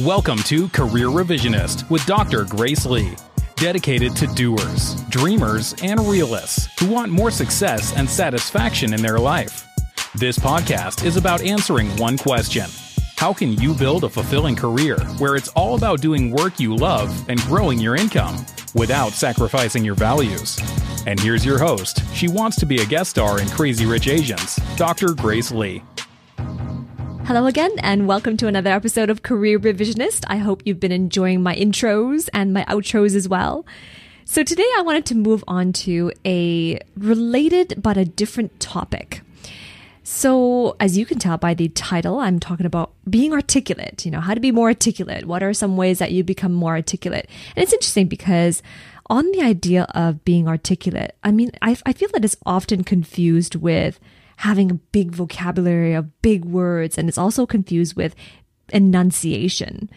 Welcome to Career Revisionist with Dr. Grace Lee, dedicated to doers, dreamers, and realists who want more success and satisfaction in their life. This podcast is about answering one question How can you build a fulfilling career where it's all about doing work you love and growing your income without sacrificing your values? And here's your host. She wants to be a guest star in Crazy Rich Asians, Dr. Grace Lee. Hello again, and welcome to another episode of Career Revisionist. I hope you've been enjoying my intros and my outros as well. So, today I wanted to move on to a related but a different topic. So, as you can tell by the title, I'm talking about being articulate, you know, how to be more articulate. What are some ways that you become more articulate? And it's interesting because on the idea of being articulate, I mean, I, I feel that it's often confused with having a big vocabulary of big words, and it's also confused with enunciation.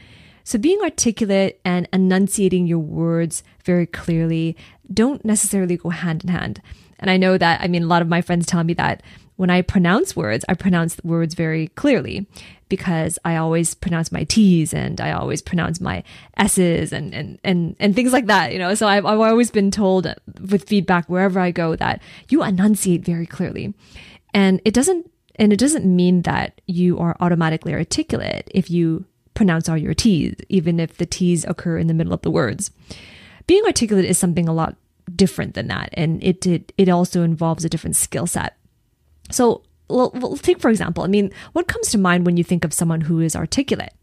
So, being articulate and enunciating your words very clearly don't necessarily go hand in hand. And I know that, I mean, a lot of my friends tell me that when I pronounce words, I pronounce words very clearly because I always pronounce my T's and I always pronounce my S's and, and, and, and things like that, you know. So I've, I've always been told with feedback wherever I go that you enunciate very clearly. And it doesn't and it doesn't mean that you are automatically articulate if you pronounce all your T's, even if the T's occur in the middle of the words. Being articulate is something a lot different than that, and it it, it also involves a different skill set. So, well, take for example, I mean, what comes to mind when you think of someone who is articulate?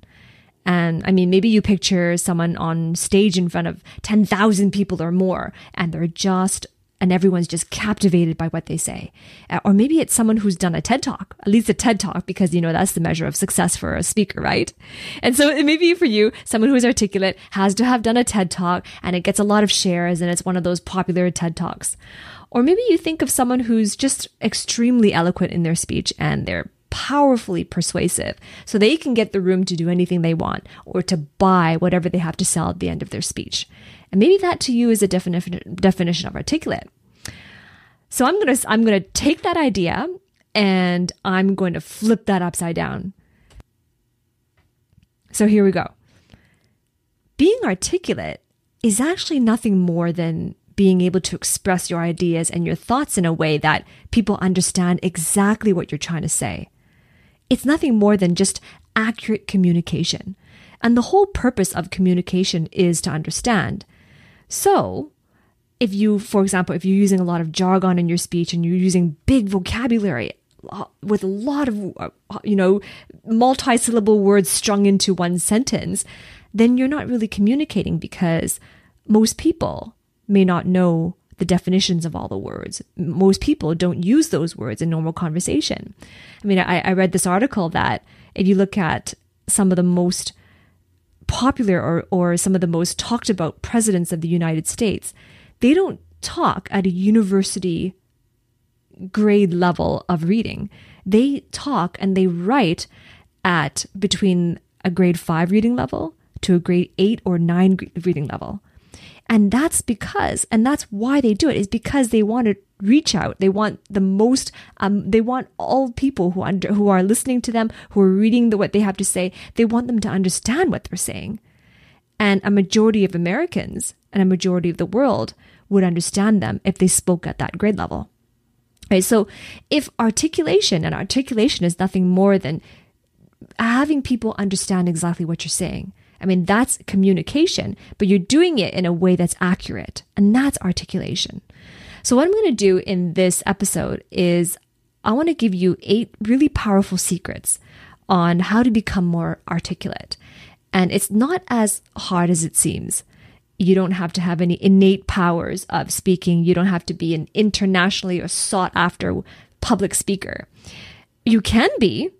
And I mean, maybe you picture someone on stage in front of 10,000 people or more, and they're just and everyone's just captivated by what they say. Uh, or maybe it's someone who's done a TED talk, at least a TED talk, because you know that's the measure of success for a speaker, right? And so maybe for you, someone who is articulate has to have done a TED talk and it gets a lot of shares and it's one of those popular TED talks. Or maybe you think of someone who's just extremely eloquent in their speech and they're powerfully persuasive so they can get the room to do anything they want or to buy whatever they have to sell at the end of their speech. And maybe that to you is a definition definition of articulate. So I'm going to I'm going to take that idea and I'm going to flip that upside down. So here we go. Being articulate is actually nothing more than being able to express your ideas and your thoughts in a way that people understand exactly what you're trying to say. It's nothing more than just accurate communication. And the whole purpose of communication is to understand. So, if you, for example, if you're using a lot of jargon in your speech and you're using big vocabulary with a lot of, uh, you know, multi syllable words strung into one sentence, then you're not really communicating because most people may not know the definitions of all the words. Most people don't use those words in normal conversation. I mean, I, I read this article that if you look at some of the most popular or, or some of the most talked about presidents of the United States, they don't talk at a university grade level of reading. They talk and they write at between a grade five reading level to a grade eight or nine reading level. And that's because, and that's why they do it, is because they want to reach out. They want the most, um, they want all people who under, who are listening to them, who are reading the, what they have to say, they want them to understand what they're saying. And a majority of Americans and a majority of the world would understand them if they spoke at that grade level. Right. So if articulation and articulation is nothing more than having people understand exactly what you're saying, I mean, that's communication, but you're doing it in a way that's accurate, and that's articulation. So, what I'm going to do in this episode is I want to give you eight really powerful secrets on how to become more articulate. And it's not as hard as it seems. You don't have to have any innate powers of speaking. You don't have to be an internationally or sought after public speaker. You can be.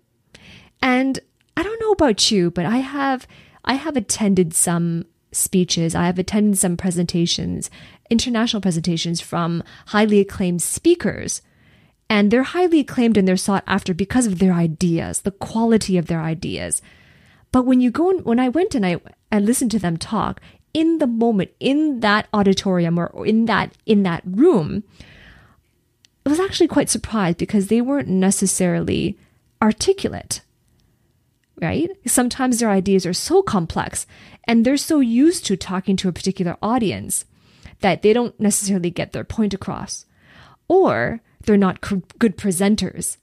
And I don't know about you, but I have I have attended some speeches, I have attended some presentations, international presentations from highly acclaimed speakers. And they're highly acclaimed and they're sought after because of their ideas, the quality of their ideas. But when you go, when I went and I, I listened to them talk, in the moment, in that auditorium or in that, in that room, I was actually quite surprised because they weren't necessarily articulate right? Sometimes their ideas are so complex and they're so used to talking to a particular audience that they don't necessarily get their point across. Or they're not good presenters.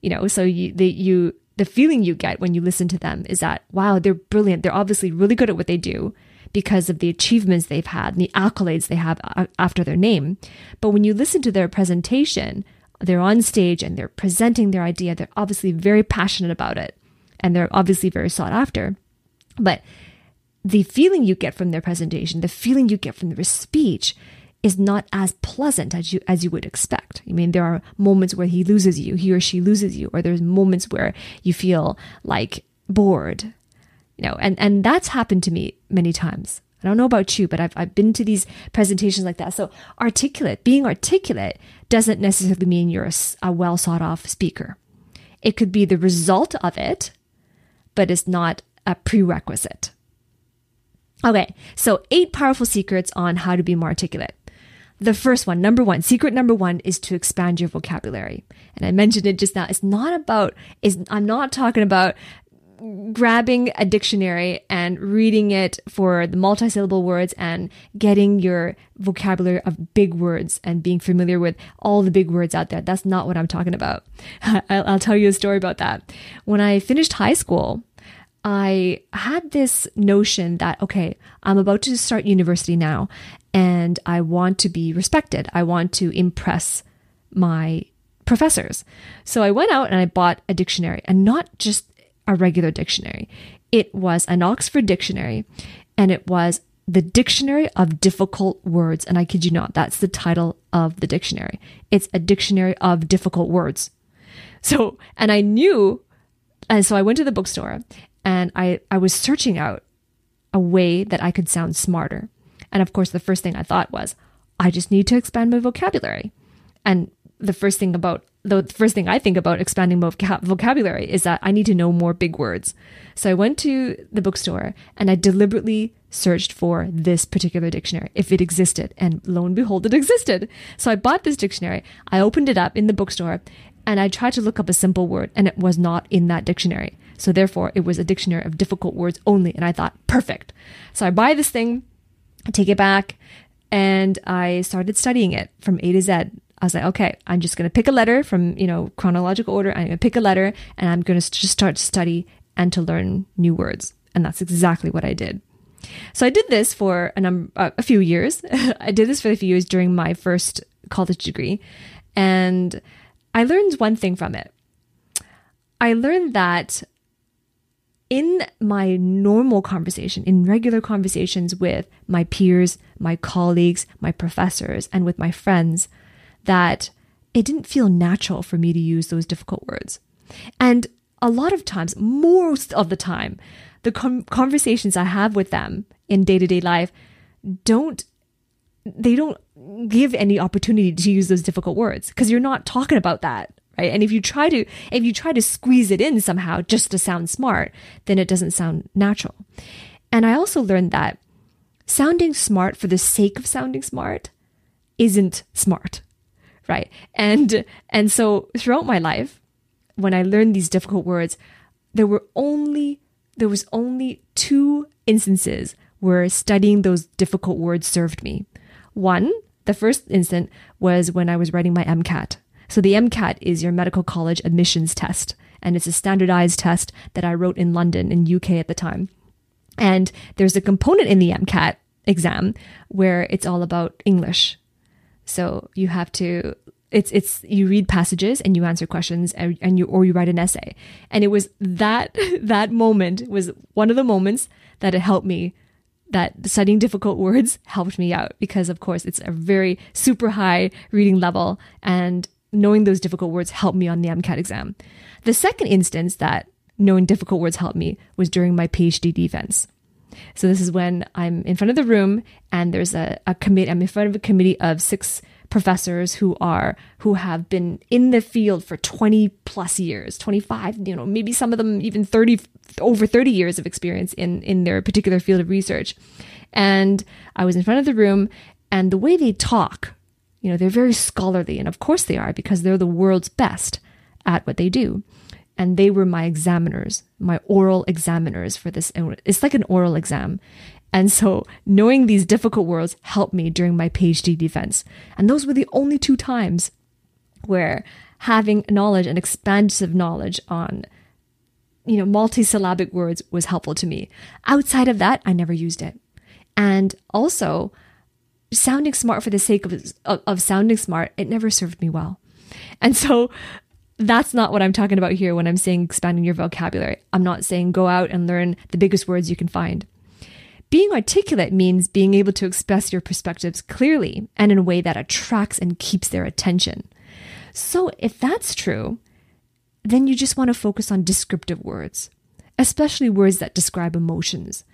You know, so you, you, the feeling you get when you listen to them is that, wow, they're brilliant. They're obviously really good at what they do because of the achievements they've had and the accolades they have uh, after their name. But when you listen to their presentation, they're on stage and they're presenting their idea. They're obviously very passionate about it and they're obviously very sought after. But the feeling you get from their presentation, the feeling you get from their speech is not as pleasant as you as you would expect. I mean, there are moments where he loses you, he or she loses you, or there's moments where you feel like bored. You know, and, and that's happened to me many times. I don't know about you, but I've, I've been to these presentations like that. So articulate, being articulate doesn't necessarily mean you're a, a well sought off speaker. It could be the result of it, but it's not a prerequisite. Okay, so eight powerful secrets on how to be more articulate. The first one, number one, secret number one is to expand your vocabulary. And I mentioned it just now. It's not about, is I'm not talking about grabbing a dictionary and reading it for the multisyllable words and getting your vocabulary of big words and being familiar with all the big words out there. That's not what I'm talking about. I'll tell you a story about that. When I finished high school, I had this notion that, okay, I'm about to start university now and I want to be respected. I want to impress my professors. So I went out and I bought a dictionary and not just a regular dictionary. It was an Oxford dictionary and it was the Dictionary of Difficult Words. And I kid you not, that's the title of the dictionary. It's a dictionary of difficult words. So, and I knew, and so I went to the bookstore and I, I was searching out a way that I could sound smarter. And of course, the first thing I thought was, I just need to expand my vocabulary. And the first thing about the first thing I think about expanding my vocabulary is that I need to know more big words. So I went to the bookstore and I deliberately searched for this particular dictionary if it existed. And lo and behold, it existed. So I bought this dictionary. I opened it up in the bookstore and I tried to look up a simple word and it was not in that dictionary. So therefore, it was a dictionary of difficult words only. And I thought, perfect. So I buy this thing, I take it back, and I started studying it from A to Z. I was like, okay, I'm just going to pick a letter from, you know, chronological order. I'm going to pick a letter and I'm going to just start to study and to learn new words. And that's exactly what I did. So I did this for a, num- uh, a few years. I did this for a few years during my first college degree. And I learned one thing from it. I learned that in my normal conversation, in regular conversations with my peers, my colleagues, my professors, and with my friends, that it didn't feel natural for me to use those difficult words. And a lot of times, most of the time, the com- conversations I have with them in day to day life don't, they don't give any opportunity to use those difficult words because you're not talking about that right? And if you try to if you try to squeeze it in somehow just to sound smart, then it doesn't sound natural. And I also learned that sounding smart for the sake of sounding smart isn't smart, right? And and so throughout my life, when I learned these difficult words, there were only there was only two instances where studying those difficult words served me. One, the first instant was when I was writing my MCAT so the MCAT is your medical college admissions test, and it's a standardized test that I wrote in London in UK at the time. And there's a component in the MCAT exam where it's all about English. So you have to it's it's you read passages and you answer questions and, and you or you write an essay. And it was that that moment was one of the moments that it helped me that studying difficult words helped me out because of course it's a very super high reading level and knowing those difficult words helped me on the MCAT exam. The second instance that knowing difficult words helped me was during my PhD defense. So this is when I'm in front of the room and there's a, a committee, I'm in front of a committee of six professors who are, who have been in the field for 20 plus years, 25, you know, maybe some of them even 30, over 30 years of experience in, in their particular field of research. And I was in front of the room and the way they talk you know, they're very scholarly, and of course they are because they're the world's best at what they do. And they were my examiners, my oral examiners for this. It's like an oral exam. And so knowing these difficult words helped me during my PhD defense. And those were the only two times where having knowledge and expansive knowledge on you know multisyllabic words was helpful to me. Outside of that, I never used it. And also sounding smart for the sake of, of, of sounding smart, it never served me well. And so that's not what I'm talking about here when I'm saying expanding your vocabulary. I'm not saying go out and learn the biggest words you can find. Being articulate means being able to express your perspectives clearly and in a way that attracts and keeps their attention. So, if that's true, then you just want to focus on descriptive words, especially words that describe emotions.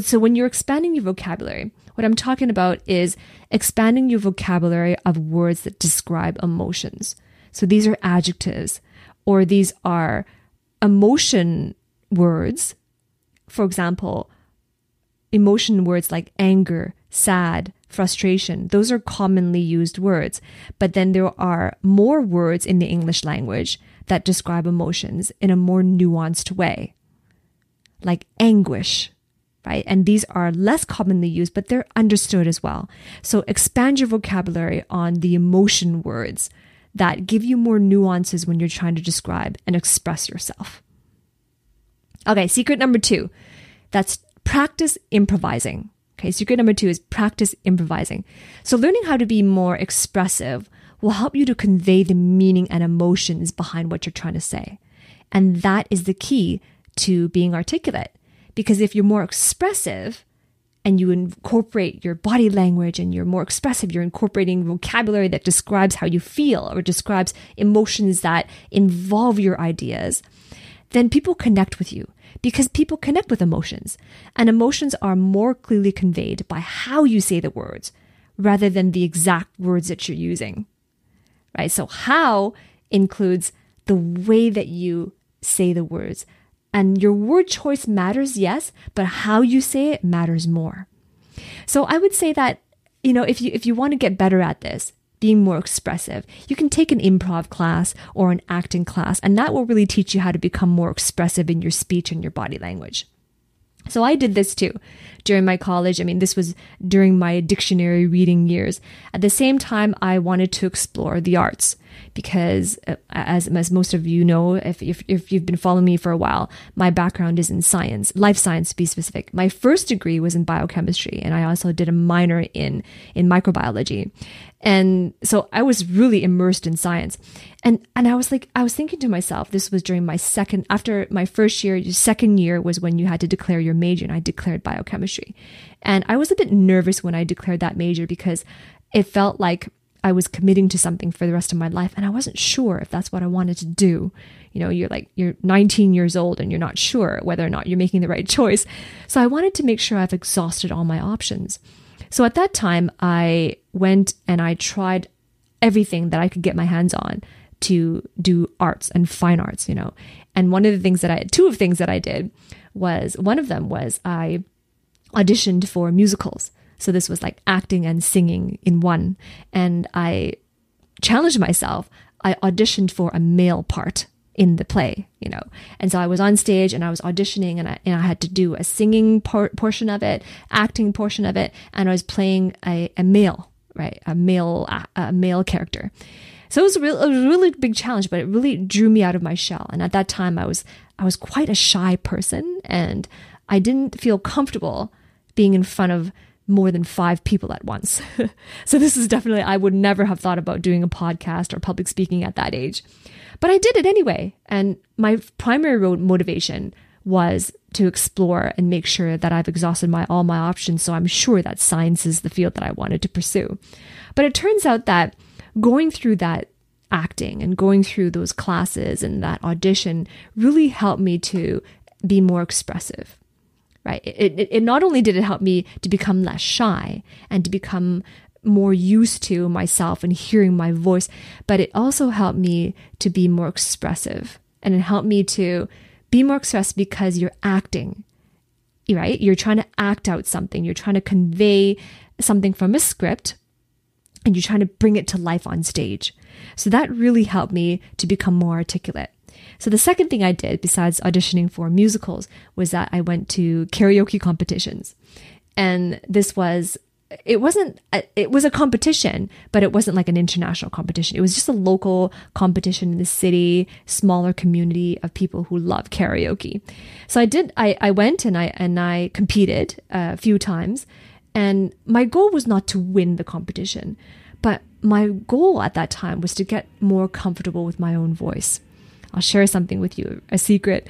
So, when you're expanding your vocabulary, what I'm talking about is expanding your vocabulary of words that describe emotions. So these are adjectives or these are emotion words. For example, emotion words like anger, sad, frustration, those are commonly used words. But then there are more words in the English language that describe emotions in a more nuanced way, like anguish, right? And these are less commonly used, but they're understood as well. So expand your vocabulary on the emotion words that give you more nuances when you're trying to describe and express yourself. Okay, secret number two that's practice improvising. Okay, secret number two is practice improvising. So, learning how to be more expressive will help you to convey the meaning and emotions behind what you're trying to say. And that is the key to being articulate. Because if you're more expressive, and you incorporate your body language and you're more expressive, you're incorporating vocabulary that describes how you feel or describes emotions that involve your ideas, then people connect with you because people connect with emotions. And emotions are more clearly conveyed by how you say the words rather than the exact words that you're using. Right? So, how includes the way that you say the words, and your word choice matters, yes, but how you say it matters more. So I would say that, you know, if you if you want to get better at this, being more expressive, you can take an improv class or an acting class, and that will really teach you how to become more expressive in your speech and your body language. So I did this too during my college. I mean, this was during my dictionary reading years. At the same time, I wanted to explore the arts because, uh, as, as most of you know, if, if, if you've been following me for a while, my background is in science, life science to be specific. My first degree was in biochemistry, and I also did a minor in, in microbiology. And so I was really immersed in science. And and I was like I was thinking to myself, this was during my second after my first year, your second year was when you had to declare your major and I declared biochemistry. And I was a bit nervous when I declared that major because it felt like I was committing to something for the rest of my life and I wasn't sure if that's what I wanted to do. You know, you're like you're 19 years old and you're not sure whether or not you're making the right choice. So I wanted to make sure I've exhausted all my options. So at that time, I went and I tried everything that I could get my hands on to do arts and fine arts, you know. And one of the things that I, two of things that I did was, one of them was I auditioned for musicals. So this was like acting and singing in one. And I challenged myself. I auditioned for a male part in the play, you know. And so I was on stage and I was auditioning and I, and I had to do a singing por- portion of it, acting portion of it, and I was playing a, a male, right? A male, a, male character. So it was, a real, a really big challenge, but it really drew me out of my shell. And at that time I was, I was quite a shy person and I didn't feel comfortable being in front of more than five people at once. so this is definitely, I would never have thought about doing a podcast or public speaking at that age. But I did it anyway. And my primary motivation was to explore and make sure that I've exhausted my all my options so I'm sure that science is the field that I wanted to pursue. But it turns out that going through that acting and going through those classes and that audition really helped me to be more expressive right it, it, it not only did it help me to become less shy and to become more used to myself and hearing my voice, but it also helped me to be more expressive. And it helped me to be more expressive because you're acting, right? You're trying to act out something, you're trying to convey something from a script, and you're trying to bring it to life on stage. So that really helped me to become more articulate. So the second thing I did besides auditioning for musicals was that I went to karaoke competitions. And this was it wasn't uh, it was a competition but it wasn't like an international competition. It was just a local competition in the city smaller community of people who love karaoke. So i did i, I went and i and i competed uh, a few times. And my goal was not to win the competition but my goal at that time was to get more comfortable with my own voice i'll share something with you a secret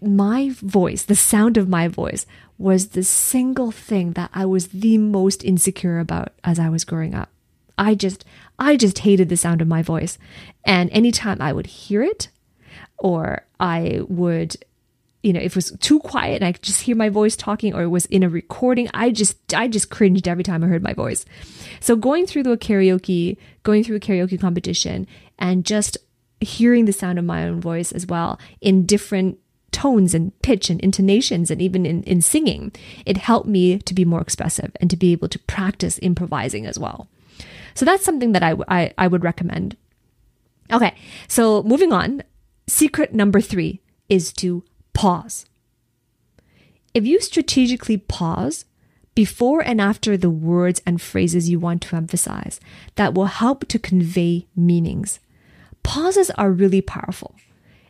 my voice the sound of my voice was the single thing that I was the most insecure about as I was growing up. I just I just hated the sound of my voice. And anytime I would hear it or I would you know, if it was too quiet and I could just hear my voice talking or it was in a recording, I just I just cringed every time I heard my voice. So going through the karaoke, going through a karaoke competition and just hearing the sound of my own voice as well in different tones and pitch and intonations and even in, in singing, it helped me to be more expressive and to be able to practice improvising as well. So that's something that I, I, I would recommend. Okay, so moving on. Secret number three is to pause. If you strategically pause before and after the words and phrases you want to emphasize, that will help to convey meanings. Pauses are really powerful.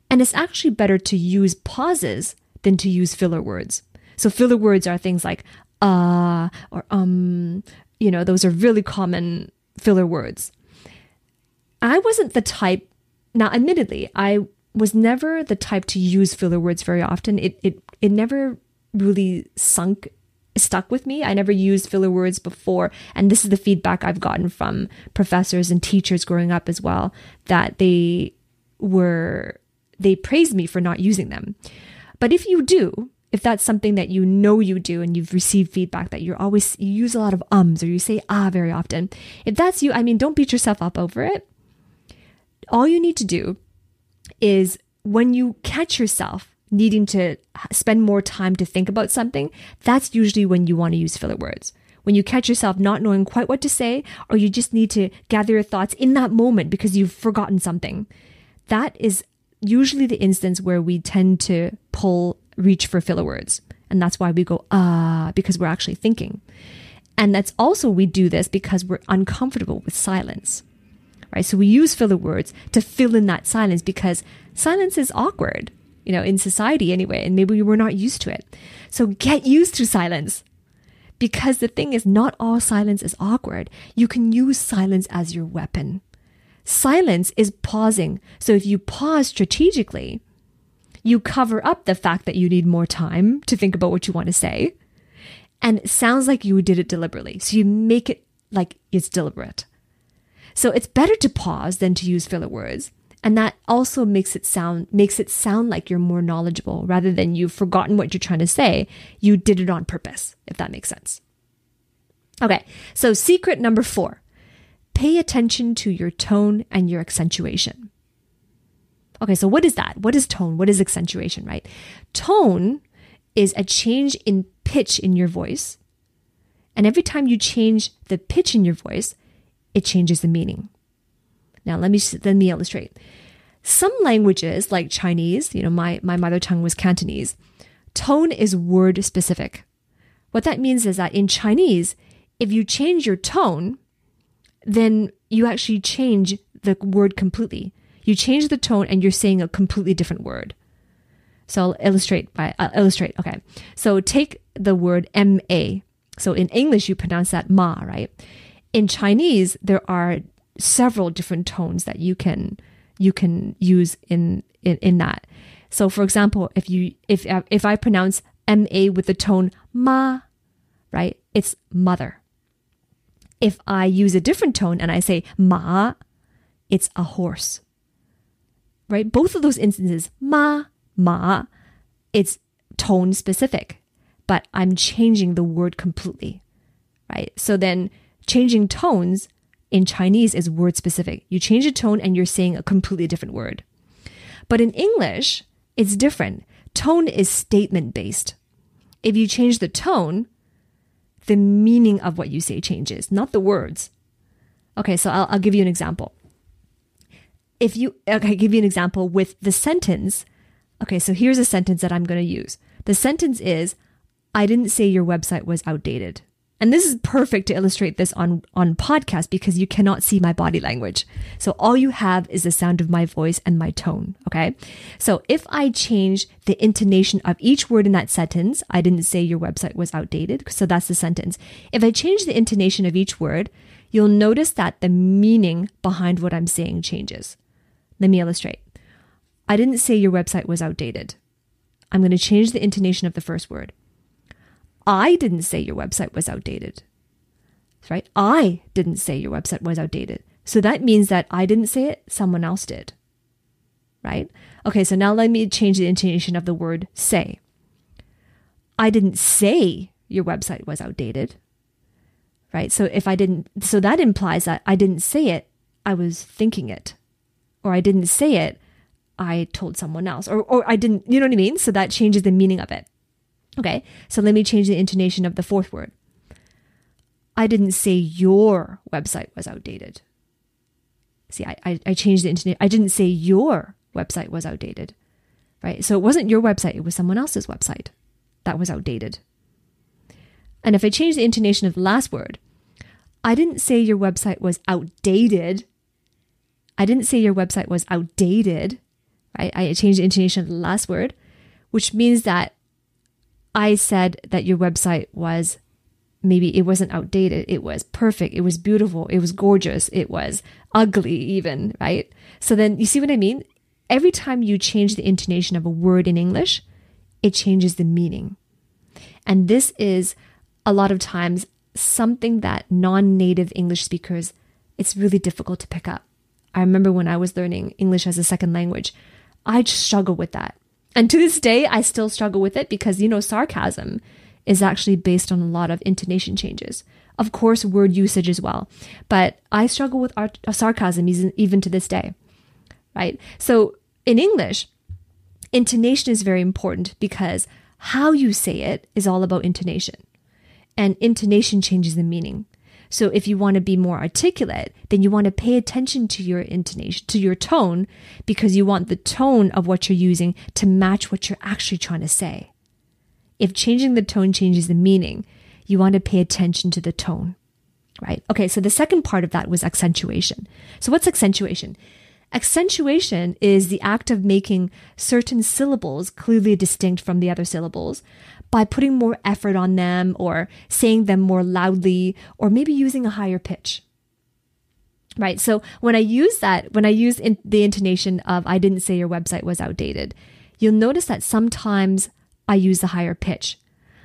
And it's actually better to use pauses than to use filler words. So filler words are things like uh or um, you know, those are really common filler words. I wasn't the type now admittedly, I was never the type to use filler words very often. It it it never really sunk stuck with me. I never used filler words before. And this is the feedback I've gotten from professors and teachers growing up as well, that they were they praised me for not using them. But if you do, if that's something that you know you do and you've received feedback that you're always you use a lot of ums or you say ah very often, if that's you, I mean don't beat yourself up over it. All you need to do is when you catch yourself needing to spend more time to think about something, that's usually when you want to use filler words. When you catch yourself not knowing quite what to say, or you just need to gather your thoughts in that moment because you've forgotten something, that is usually the instance where we tend to pull, reach for filler words. And that's why we go, ah, because we're actually thinking. And that's also, we do this because we're uncomfortable with silence, right? So we use filler words to fill in that silence because silence is awkward, you know, in society anyway, and maybe we're not used to it. So get used to silence. Because the thing is, not all silence is awkward. You can use silence as your weapon. Silence is pausing. So if you pause strategically, you cover up the fact that you need more time to think about what you want to say. And it sounds like you did it deliberately. So you make it like it's deliberate. So it's better to pause than to use filler words. And that also makes it sound makes it sound like you're more knowledgeable rather than you've forgotten what you're trying to say. You did it on purpose, if that makes sense. Okay, so secret number four pay attention to your tone and your accentuation. Okay, so what is that? What is tone? What is accentuation, right? Tone is a change in pitch in your voice. And every time you change the pitch in your voice, it changes the meaning. Now, let me let me illustrate. Some languages, like Chinese, you know, my, my mother tongue was Cantonese, tone is word specific. What that means is that in Chinese, if you change your tone, then you actually change the word completely. You change the tone and you're saying a completely different word. So I'll illustrate by I'll illustrate. Okay. So take the word ma. So in English you pronounce that ma, right? In Chinese there are several different tones that you can you can use in in, in that. So for example, if you if if I pronounce ma with the tone ma, right? It's mother. If I use a different tone and I say ma, it's a horse. Right? Both of those instances, ma, ma, it's tone specific, but I'm changing the word completely. Right? So then changing tones in Chinese is word specific. You change a tone and you're saying a completely different word. But in English, it's different. Tone is statement based. If you change the tone, the meaning of what you say changes, not the words. Okay, so I'll, I'll give you an example. if you, okay, I'll give you an example with the sentence. Okay, so here's a sentence that I'm going to use. The sentence is, I didn't say your website was outdated. And this is perfect to illustrate this on, on podcast because you cannot see my body language. So all you have is the sound of my voice and my tone. Okay. So if I change the intonation of each word in that sentence, I didn't say your website was outdated. So that's the sentence. If I change the intonation of each word, you'll notice that the meaning behind what I'm saying changes. Let me illustrate. I didn't say your website was outdated. I'm going to change the intonation of the first word. I didn't say your website was outdated. Right? I didn't say your website was outdated. So that means that I didn't say it, someone else did. Right? Okay, so now let me change the intonation of the word say. I didn't say your website was outdated. Right? So if I didn't, so that implies that I didn't say it, I was thinking it. Or I didn't say it, I told someone else. Or, or I didn't, you know what I mean? So that changes the meaning of it. Okay, so let me change the intonation of the fourth word. I didn't say your website was outdated. See, I, I, I changed the intonation. I didn't say your website was outdated, right? So it wasn't your website, it was someone else's website that was outdated. And if I change the intonation of the last word, I didn't say your website was outdated. I didn't say your website was outdated, right? I changed the intonation of the last word, which means that I said that your website was maybe it wasn't outdated, it was perfect, it was beautiful, it was gorgeous, it was ugly, even, right? So then you see what I mean? Every time you change the intonation of a word in English, it changes the meaning. And this is a lot of times something that non native English speakers, it's really difficult to pick up. I remember when I was learning English as a second language, I struggle with that. And to this day, I still struggle with it because, you know, sarcasm is actually based on a lot of intonation changes. Of course, word usage as well. But I struggle with art, uh, sarcasm even to this day, right? So in English, intonation is very important because how you say it is all about intonation. And intonation changes the meaning. So if you want to be more articulate, then you want to pay attention to your intonation, to your tone, because you want the tone of what you're using to match what you're actually trying to say. If changing the tone changes the meaning, you want to pay attention to the tone, right? Okay, so the second part of that was accentuation. So what's accentuation? Accentuation is the act of making certain syllables clearly distinct from the other syllables by putting more effort on them or saying them more loudly or maybe using a higher pitch. Right. So when I use that, when I use in the intonation of I didn't say your website was outdated, you'll notice that sometimes I use the higher pitch.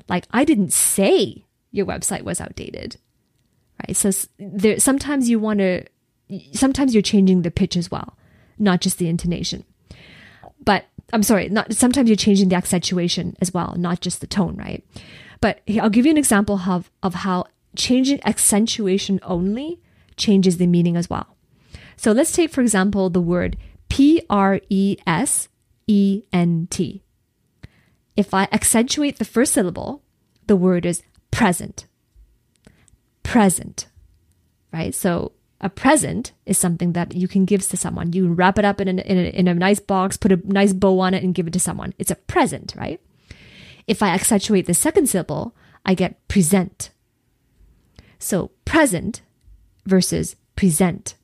Like I didn't say your website was outdated. Right. So there, sometimes you want to, sometimes you're changing the pitch as well, not just the intonation. But I'm sorry, not sometimes you're changing the accentuation as well, not just the tone, right? But I'll give you an example of, of how changing accentuation only changes the meaning as well. So let's take, for example, the word P R E S E N T. If I accentuate the first syllable, the word is present. Present, right? So a present is something that you can give to someone. You wrap it up in, an, in, a, in a nice box, put a nice bow on it, and give it to someone. It's a present, right? If I accentuate the second syllable, I get present. So present versus present.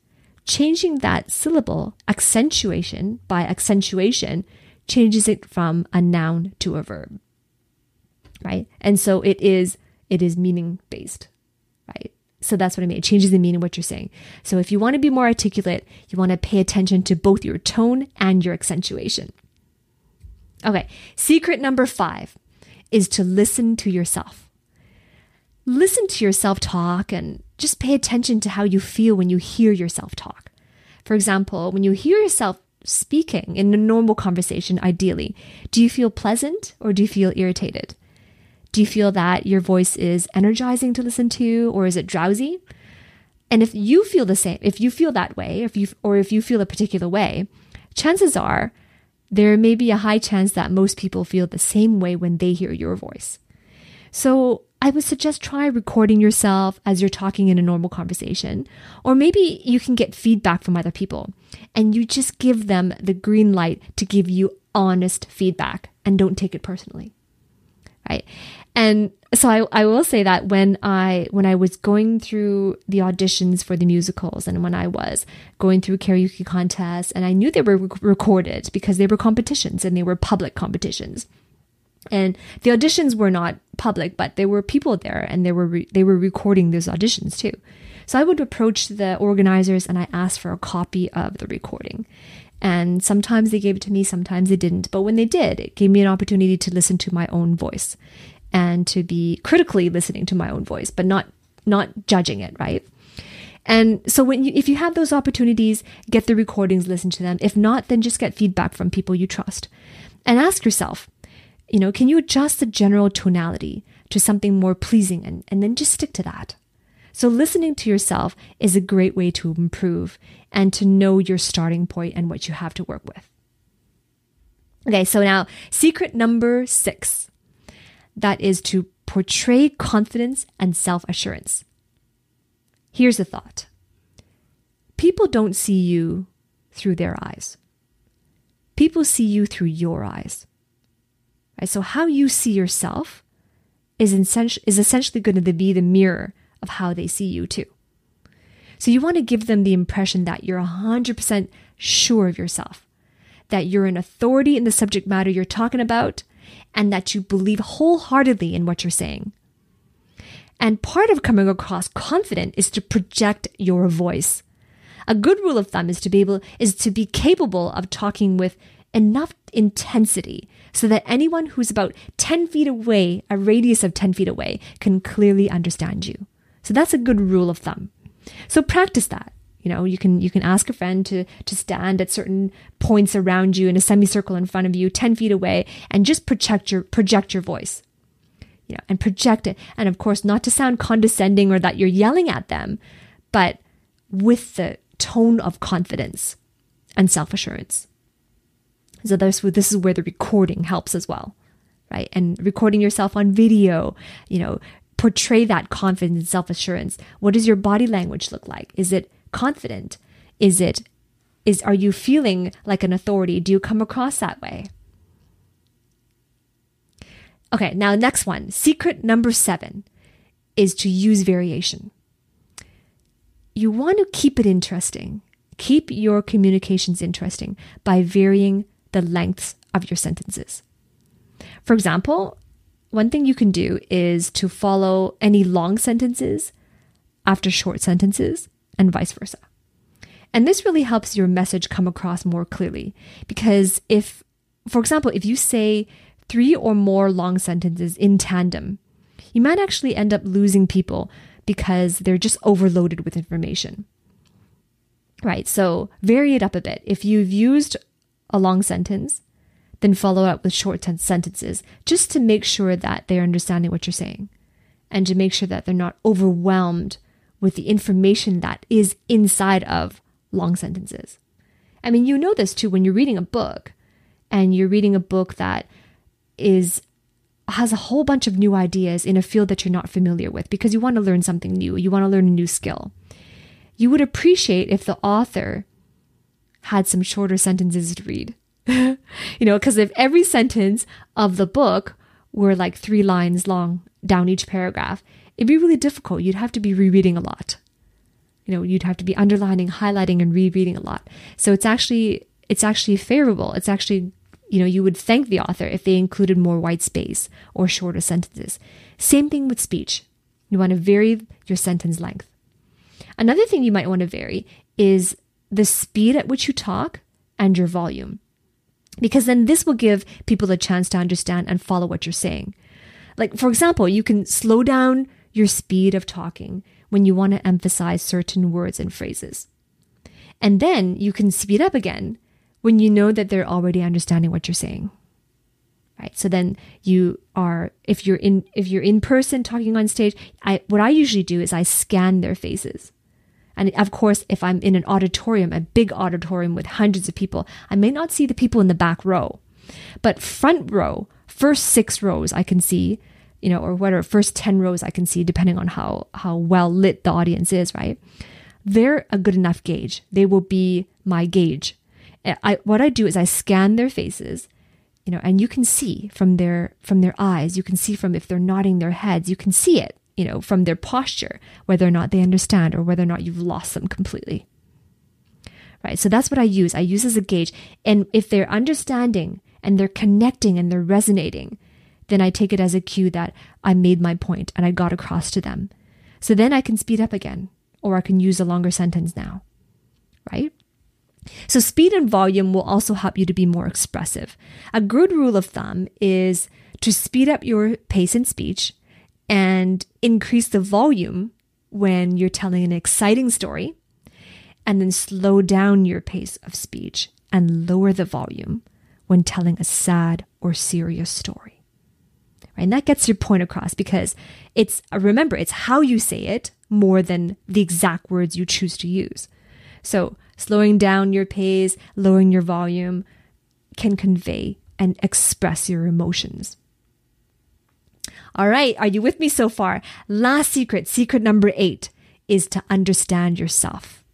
Changing that syllable accentuation by accentuation changes it from a noun to a verb. Right? And so it is it is meaning based. Right? So that's what I mean. It changes the meaning of what you're saying. So if you want to be more articulate, you want to pay attention to both your tone and your accentuation. Okay, secret number five is to listen to yourself. Listen to yourself talk and just pay attention to how you feel when you hear yourself talk. For example, when you hear yourself speaking in a normal conversation, ideally, do you feel pleasant or do you feel irritated? Do you feel that your voice is energizing to listen to or is it drowsy? And if you feel the same, if you feel that way, if you or if you feel a particular way, chances are there may be a high chance that most people feel the same way when they hear your voice. So, I would suggest try recording yourself as you're talking in a normal conversation. Or maybe you can get feedback from other people and you just give them the green light to give you honest feedback and don't take it personally. Right. And so I, I will say that when I when I was going through the auditions for the musicals and when I was going through karaoke contests and I knew they were recorded because they were competitions and they were public competitions. And the auditions were not public, but there were people there and they were re- they were recording those auditions too. So I would approach the organizers and I asked for a copy of the recording. And sometimes they gave it to me, sometimes they didn't. But when they did, it gave me an opportunity to listen to my own voice and to be critically listening to my own voice, but not not judging it, right? And so when you if you have those opportunities, get the recordings, listen to them. If not, then just get feedback from people you trust. And ask yourself, you know, can you adjust the general tonality to something more pleasing and, and then just stick to that? So listening to yourself is a great way to improve and to know your starting point and what you have to work with. Okay, so now secret number six that is to portray confidence and self assurance. Here's a thought people don't see you through their eyes, people see you through your eyes. Right? So, how you see yourself is essentially going to be the mirror of how they see you, too. So, you want to give them the impression that you're 100% sure of yourself, that you're an authority in the subject matter you're talking about, and that you believe wholeheartedly in what you're saying. And part of coming across confident is to project your voice. A good rule of thumb is to be able is to be capable of talking with enough intensity so that anyone who's about 10 feet away, a radius of 10 feet away, can clearly understand you. So that's a good rule of thumb. So practice that. You know, you can you can ask a friend to to stand at certain points around you in a semicircle in front of you, 10 feet away, and just project your project your voice. You know, and project it. And of course, not to sound condescending or that you're yelling at them, but with the tone of confidence and self-assurance. So this, this is where the recording helps as well, right? And recording yourself on video, you know, portray that confidence and self assurance. What does your body language look like? Is it confident? Is it, is, are you feeling like an authority? Do you come across that way? Okay, now next one. Secret number seven is to use variation. You want to keep it interesting. Keep your communications interesting by varying the lengths of your sentences. For example, one thing you can do is to follow any long sentences after short sentences and vice versa. And this really helps your message come across more clearly because if, for example, if you say three or more long sentences in tandem, you might actually end up losing people because they're just overloaded with information. Right, so vary it up a bit. If you've used a long sentence, then follow up with short sentences just to make sure that they're understanding what you're saying and to make sure that they're not overwhelmed with the information that is inside of long sentences. I mean, you know this too when you're reading a book and you're reading a book that is has a whole bunch of new ideas in a field that you're not familiar with because you want to learn something new, you want to learn a new skill. You would appreciate if the author had some shorter sentences to read. you know, because if every sentence of the book were like three lines long down each paragraph, it'd be really difficult. You'd have to be rereading a lot. You know, you'd have to be underlining, highlighting, and rereading a lot. So it's actually it's actually favorable. It's actually you know, you would thank the author if they included more white space or shorter sentences. Same thing with speech. You want to vary your sentence length. Another thing you might want to vary is the speed at which you talk and your volume. Because then this will give people a chance to understand and follow what you're saying. Like, for example, you can slow down your speed of talking when you want to emphasize certain words and phrases. And then you can speed up again when you know that they're already understanding what you're saying. Right? So then you are if you're in if you're in person talking on stage, I what I usually do is I scan their faces. And of course, if I'm in an auditorium, a big auditorium with hundreds of people, I may not see the people in the back row. But front row, first six rows, I can see you know, or whatever first 10 rows I can see, depending on how, how well lit the audience is, right? They're a good enough gauge. They will be my gauge. Eh, I, what I do is I scan their faces, you know, and you can see from their, from their eyes, you can see from if they're nodding their heads, you can see it, you know, from their posture, whether or not they understand or whether or not you've lost them completely. Right. So that's what I use. I use as a gauge. And if they're understanding and they're connecting and they're resonating, then I take it as a cue that I made my point and I got across to them. So then I can speed up again, or I can use a longer sentence now, right? So speed and volume will also help you to be more expressive. A good rule of thumb is to speed up your pace in speech and increase the volume when you're telling an exciting story, and then slow down your pace of speech and lower the volume when telling a sad or serious story. Right? And that gets your point across because it's, remember, it's how you say it more than the exact words you choose to use. So slowing down your pace, lowering your volume can convey and express your emotions. All right, are you with me so far? Last secret, secret number eight, is to understand yourself.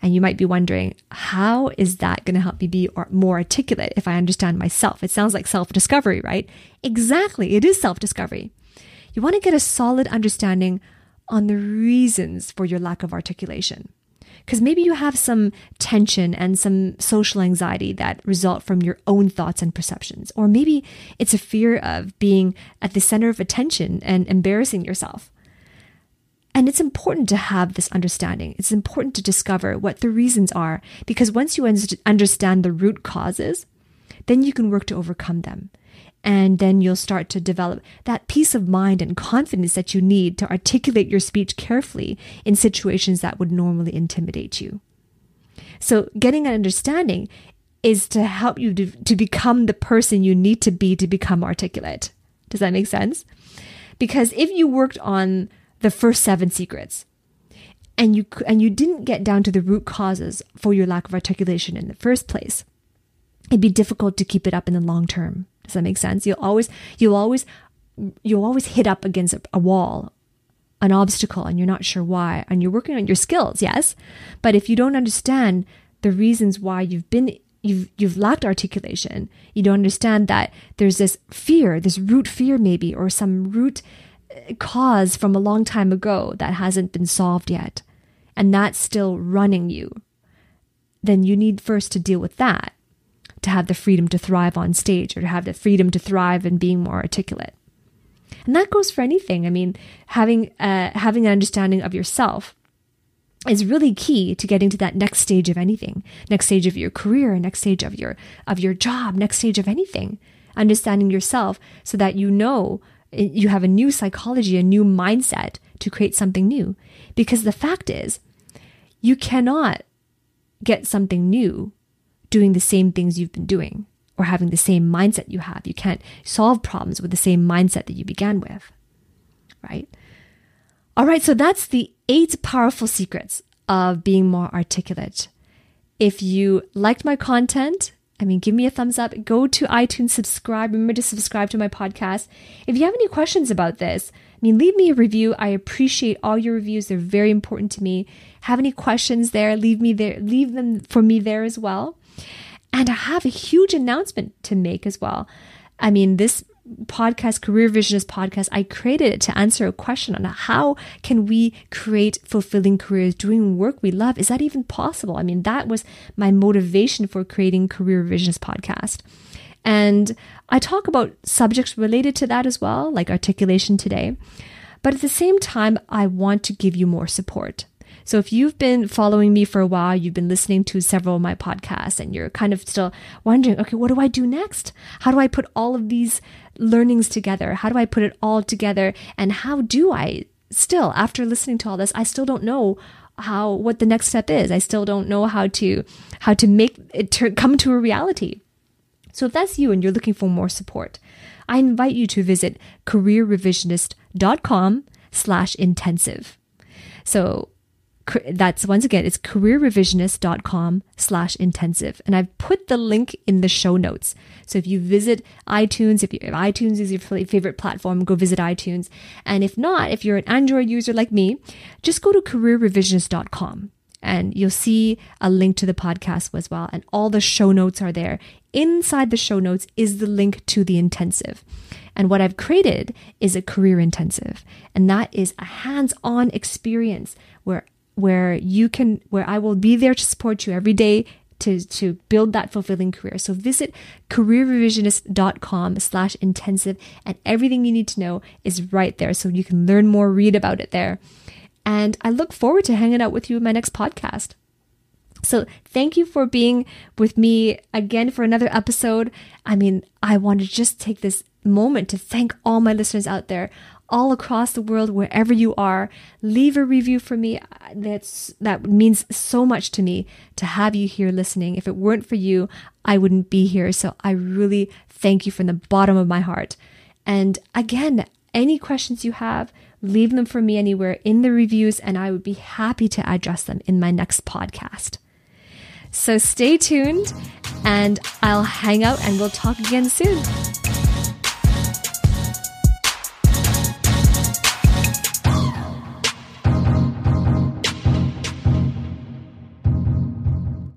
And you might be wondering, how is that going to help me be more articulate if I understand myself? It sounds like self discovery, right? Exactly. It is self discovery. You want to get a solid understanding on the reasons for your lack of articulation. Because maybe you have some tension and some social anxiety that result from your own thoughts and perceptions. Or maybe it's a fear of being at the center of attention and embarrassing yourself. And it's important to have this understanding. It's important to discover what the reasons are because once you understand the root causes, then you can work to overcome them. And then you'll start to develop that peace of mind and confidence that you need to articulate your speech carefully in situations that would normally intimidate you. So, getting an understanding is to help you to, to become the person you need to be to become articulate. Does that make sense? Because if you worked on the first seven secrets and you and you didn't get down to the root causes for your lack of articulation in the first place it'd be difficult to keep it up in the long term does that make sense? You'll always you'll always you'll always hit up against a, wall an obstacle and you're not sure why. And you're working on your skills yes. But if you don't understand the reasons why you've been you've you've lacked articulation you don't understand that there's this fear this root fear maybe or some root uh, cause from a long time ago that hasn't been solved yet, and that's still running you, then you need first to deal with that to have the freedom to thrive on stage or to have the freedom to thrive in being more articulate. And that goes for anything. I mean, having uh, having an understanding of yourself is really key to getting to that next stage of anything, next stage of your career, next stage of your of your job, next stage of anything. Understanding yourself so that you know you have a new psychology, a new mindset to create something new. Because the fact is, you cannot get something new doing the same things you've been doing or having the same mindset you have. You can't solve problems with the same mindset that you began with, right? All right, so that's the eight powerful secrets of being more articulate. If you liked my content, I mean, give me a thumbs up. Go to iTunes, subscribe. Remember to subscribe to my podcast. If you have any questions about this, I mean, leave me a review. I appreciate all your reviews. They're very important to me. Have any questions there? Leave me there. Leave them for me there as well. And I have a huge announcement to make as well. I mean, this podcast, Career Revisionist podcast, I created it to answer a question on how can we create fulfilling careers doing work we love? Is that even possible? I mean, that was my motivation for creating Career Revisionist podcast. And I talk about subjects related to that as well, like articulation today. But at the same time, I want to give you more support. So if you've been following me for a while, you've been listening to several of my podcasts and you're kind of still wondering, okay, what do I do next? How do I put all of these learnings together? How do I put it all together? And how do I still, after listening to all this, I still don't know how, what the next step is. I still don't know how to, how to make it come to a reality. So if that's you and you're looking for more support, I invite you to visit careerrevisionist.com slash intensive. So that's once again it's careerrevisionist.com slash intensive. And i've put the link in the show notes. So if you visit itunes if, you, if itunes is your favorite platform go visit itunes. And if not if you're an android user like me just go to careerrevisionist.com and you'll see a link to the podcast as well. And all the show notes are there. Inside the show notes is the link to the intensive. And what I've created is a career intensive. And that is a hands on experience where where you can where I will be there to support you every day to, to build that fulfilling career. So visit careerrevisionist.com slash intensive and everything you need to know is right there. So you can learn more, read about it there. And I look forward to hanging out with you in my next podcast. So thank you for being with me again for another episode. I mean, I want to just take this moment to thank all my listeners out there all across the world, wherever you are. Leave a review for me. That's, that means so much to me to have you here listening. If it weren't for you, I wouldn't be here. So I really thank you from the bottom of my heart. And again, any questions you have, leave them for me anywhere in the reviews, and I would be happy to address them in my next podcast. So stay tuned, and I'll hang out and we'll talk again soon.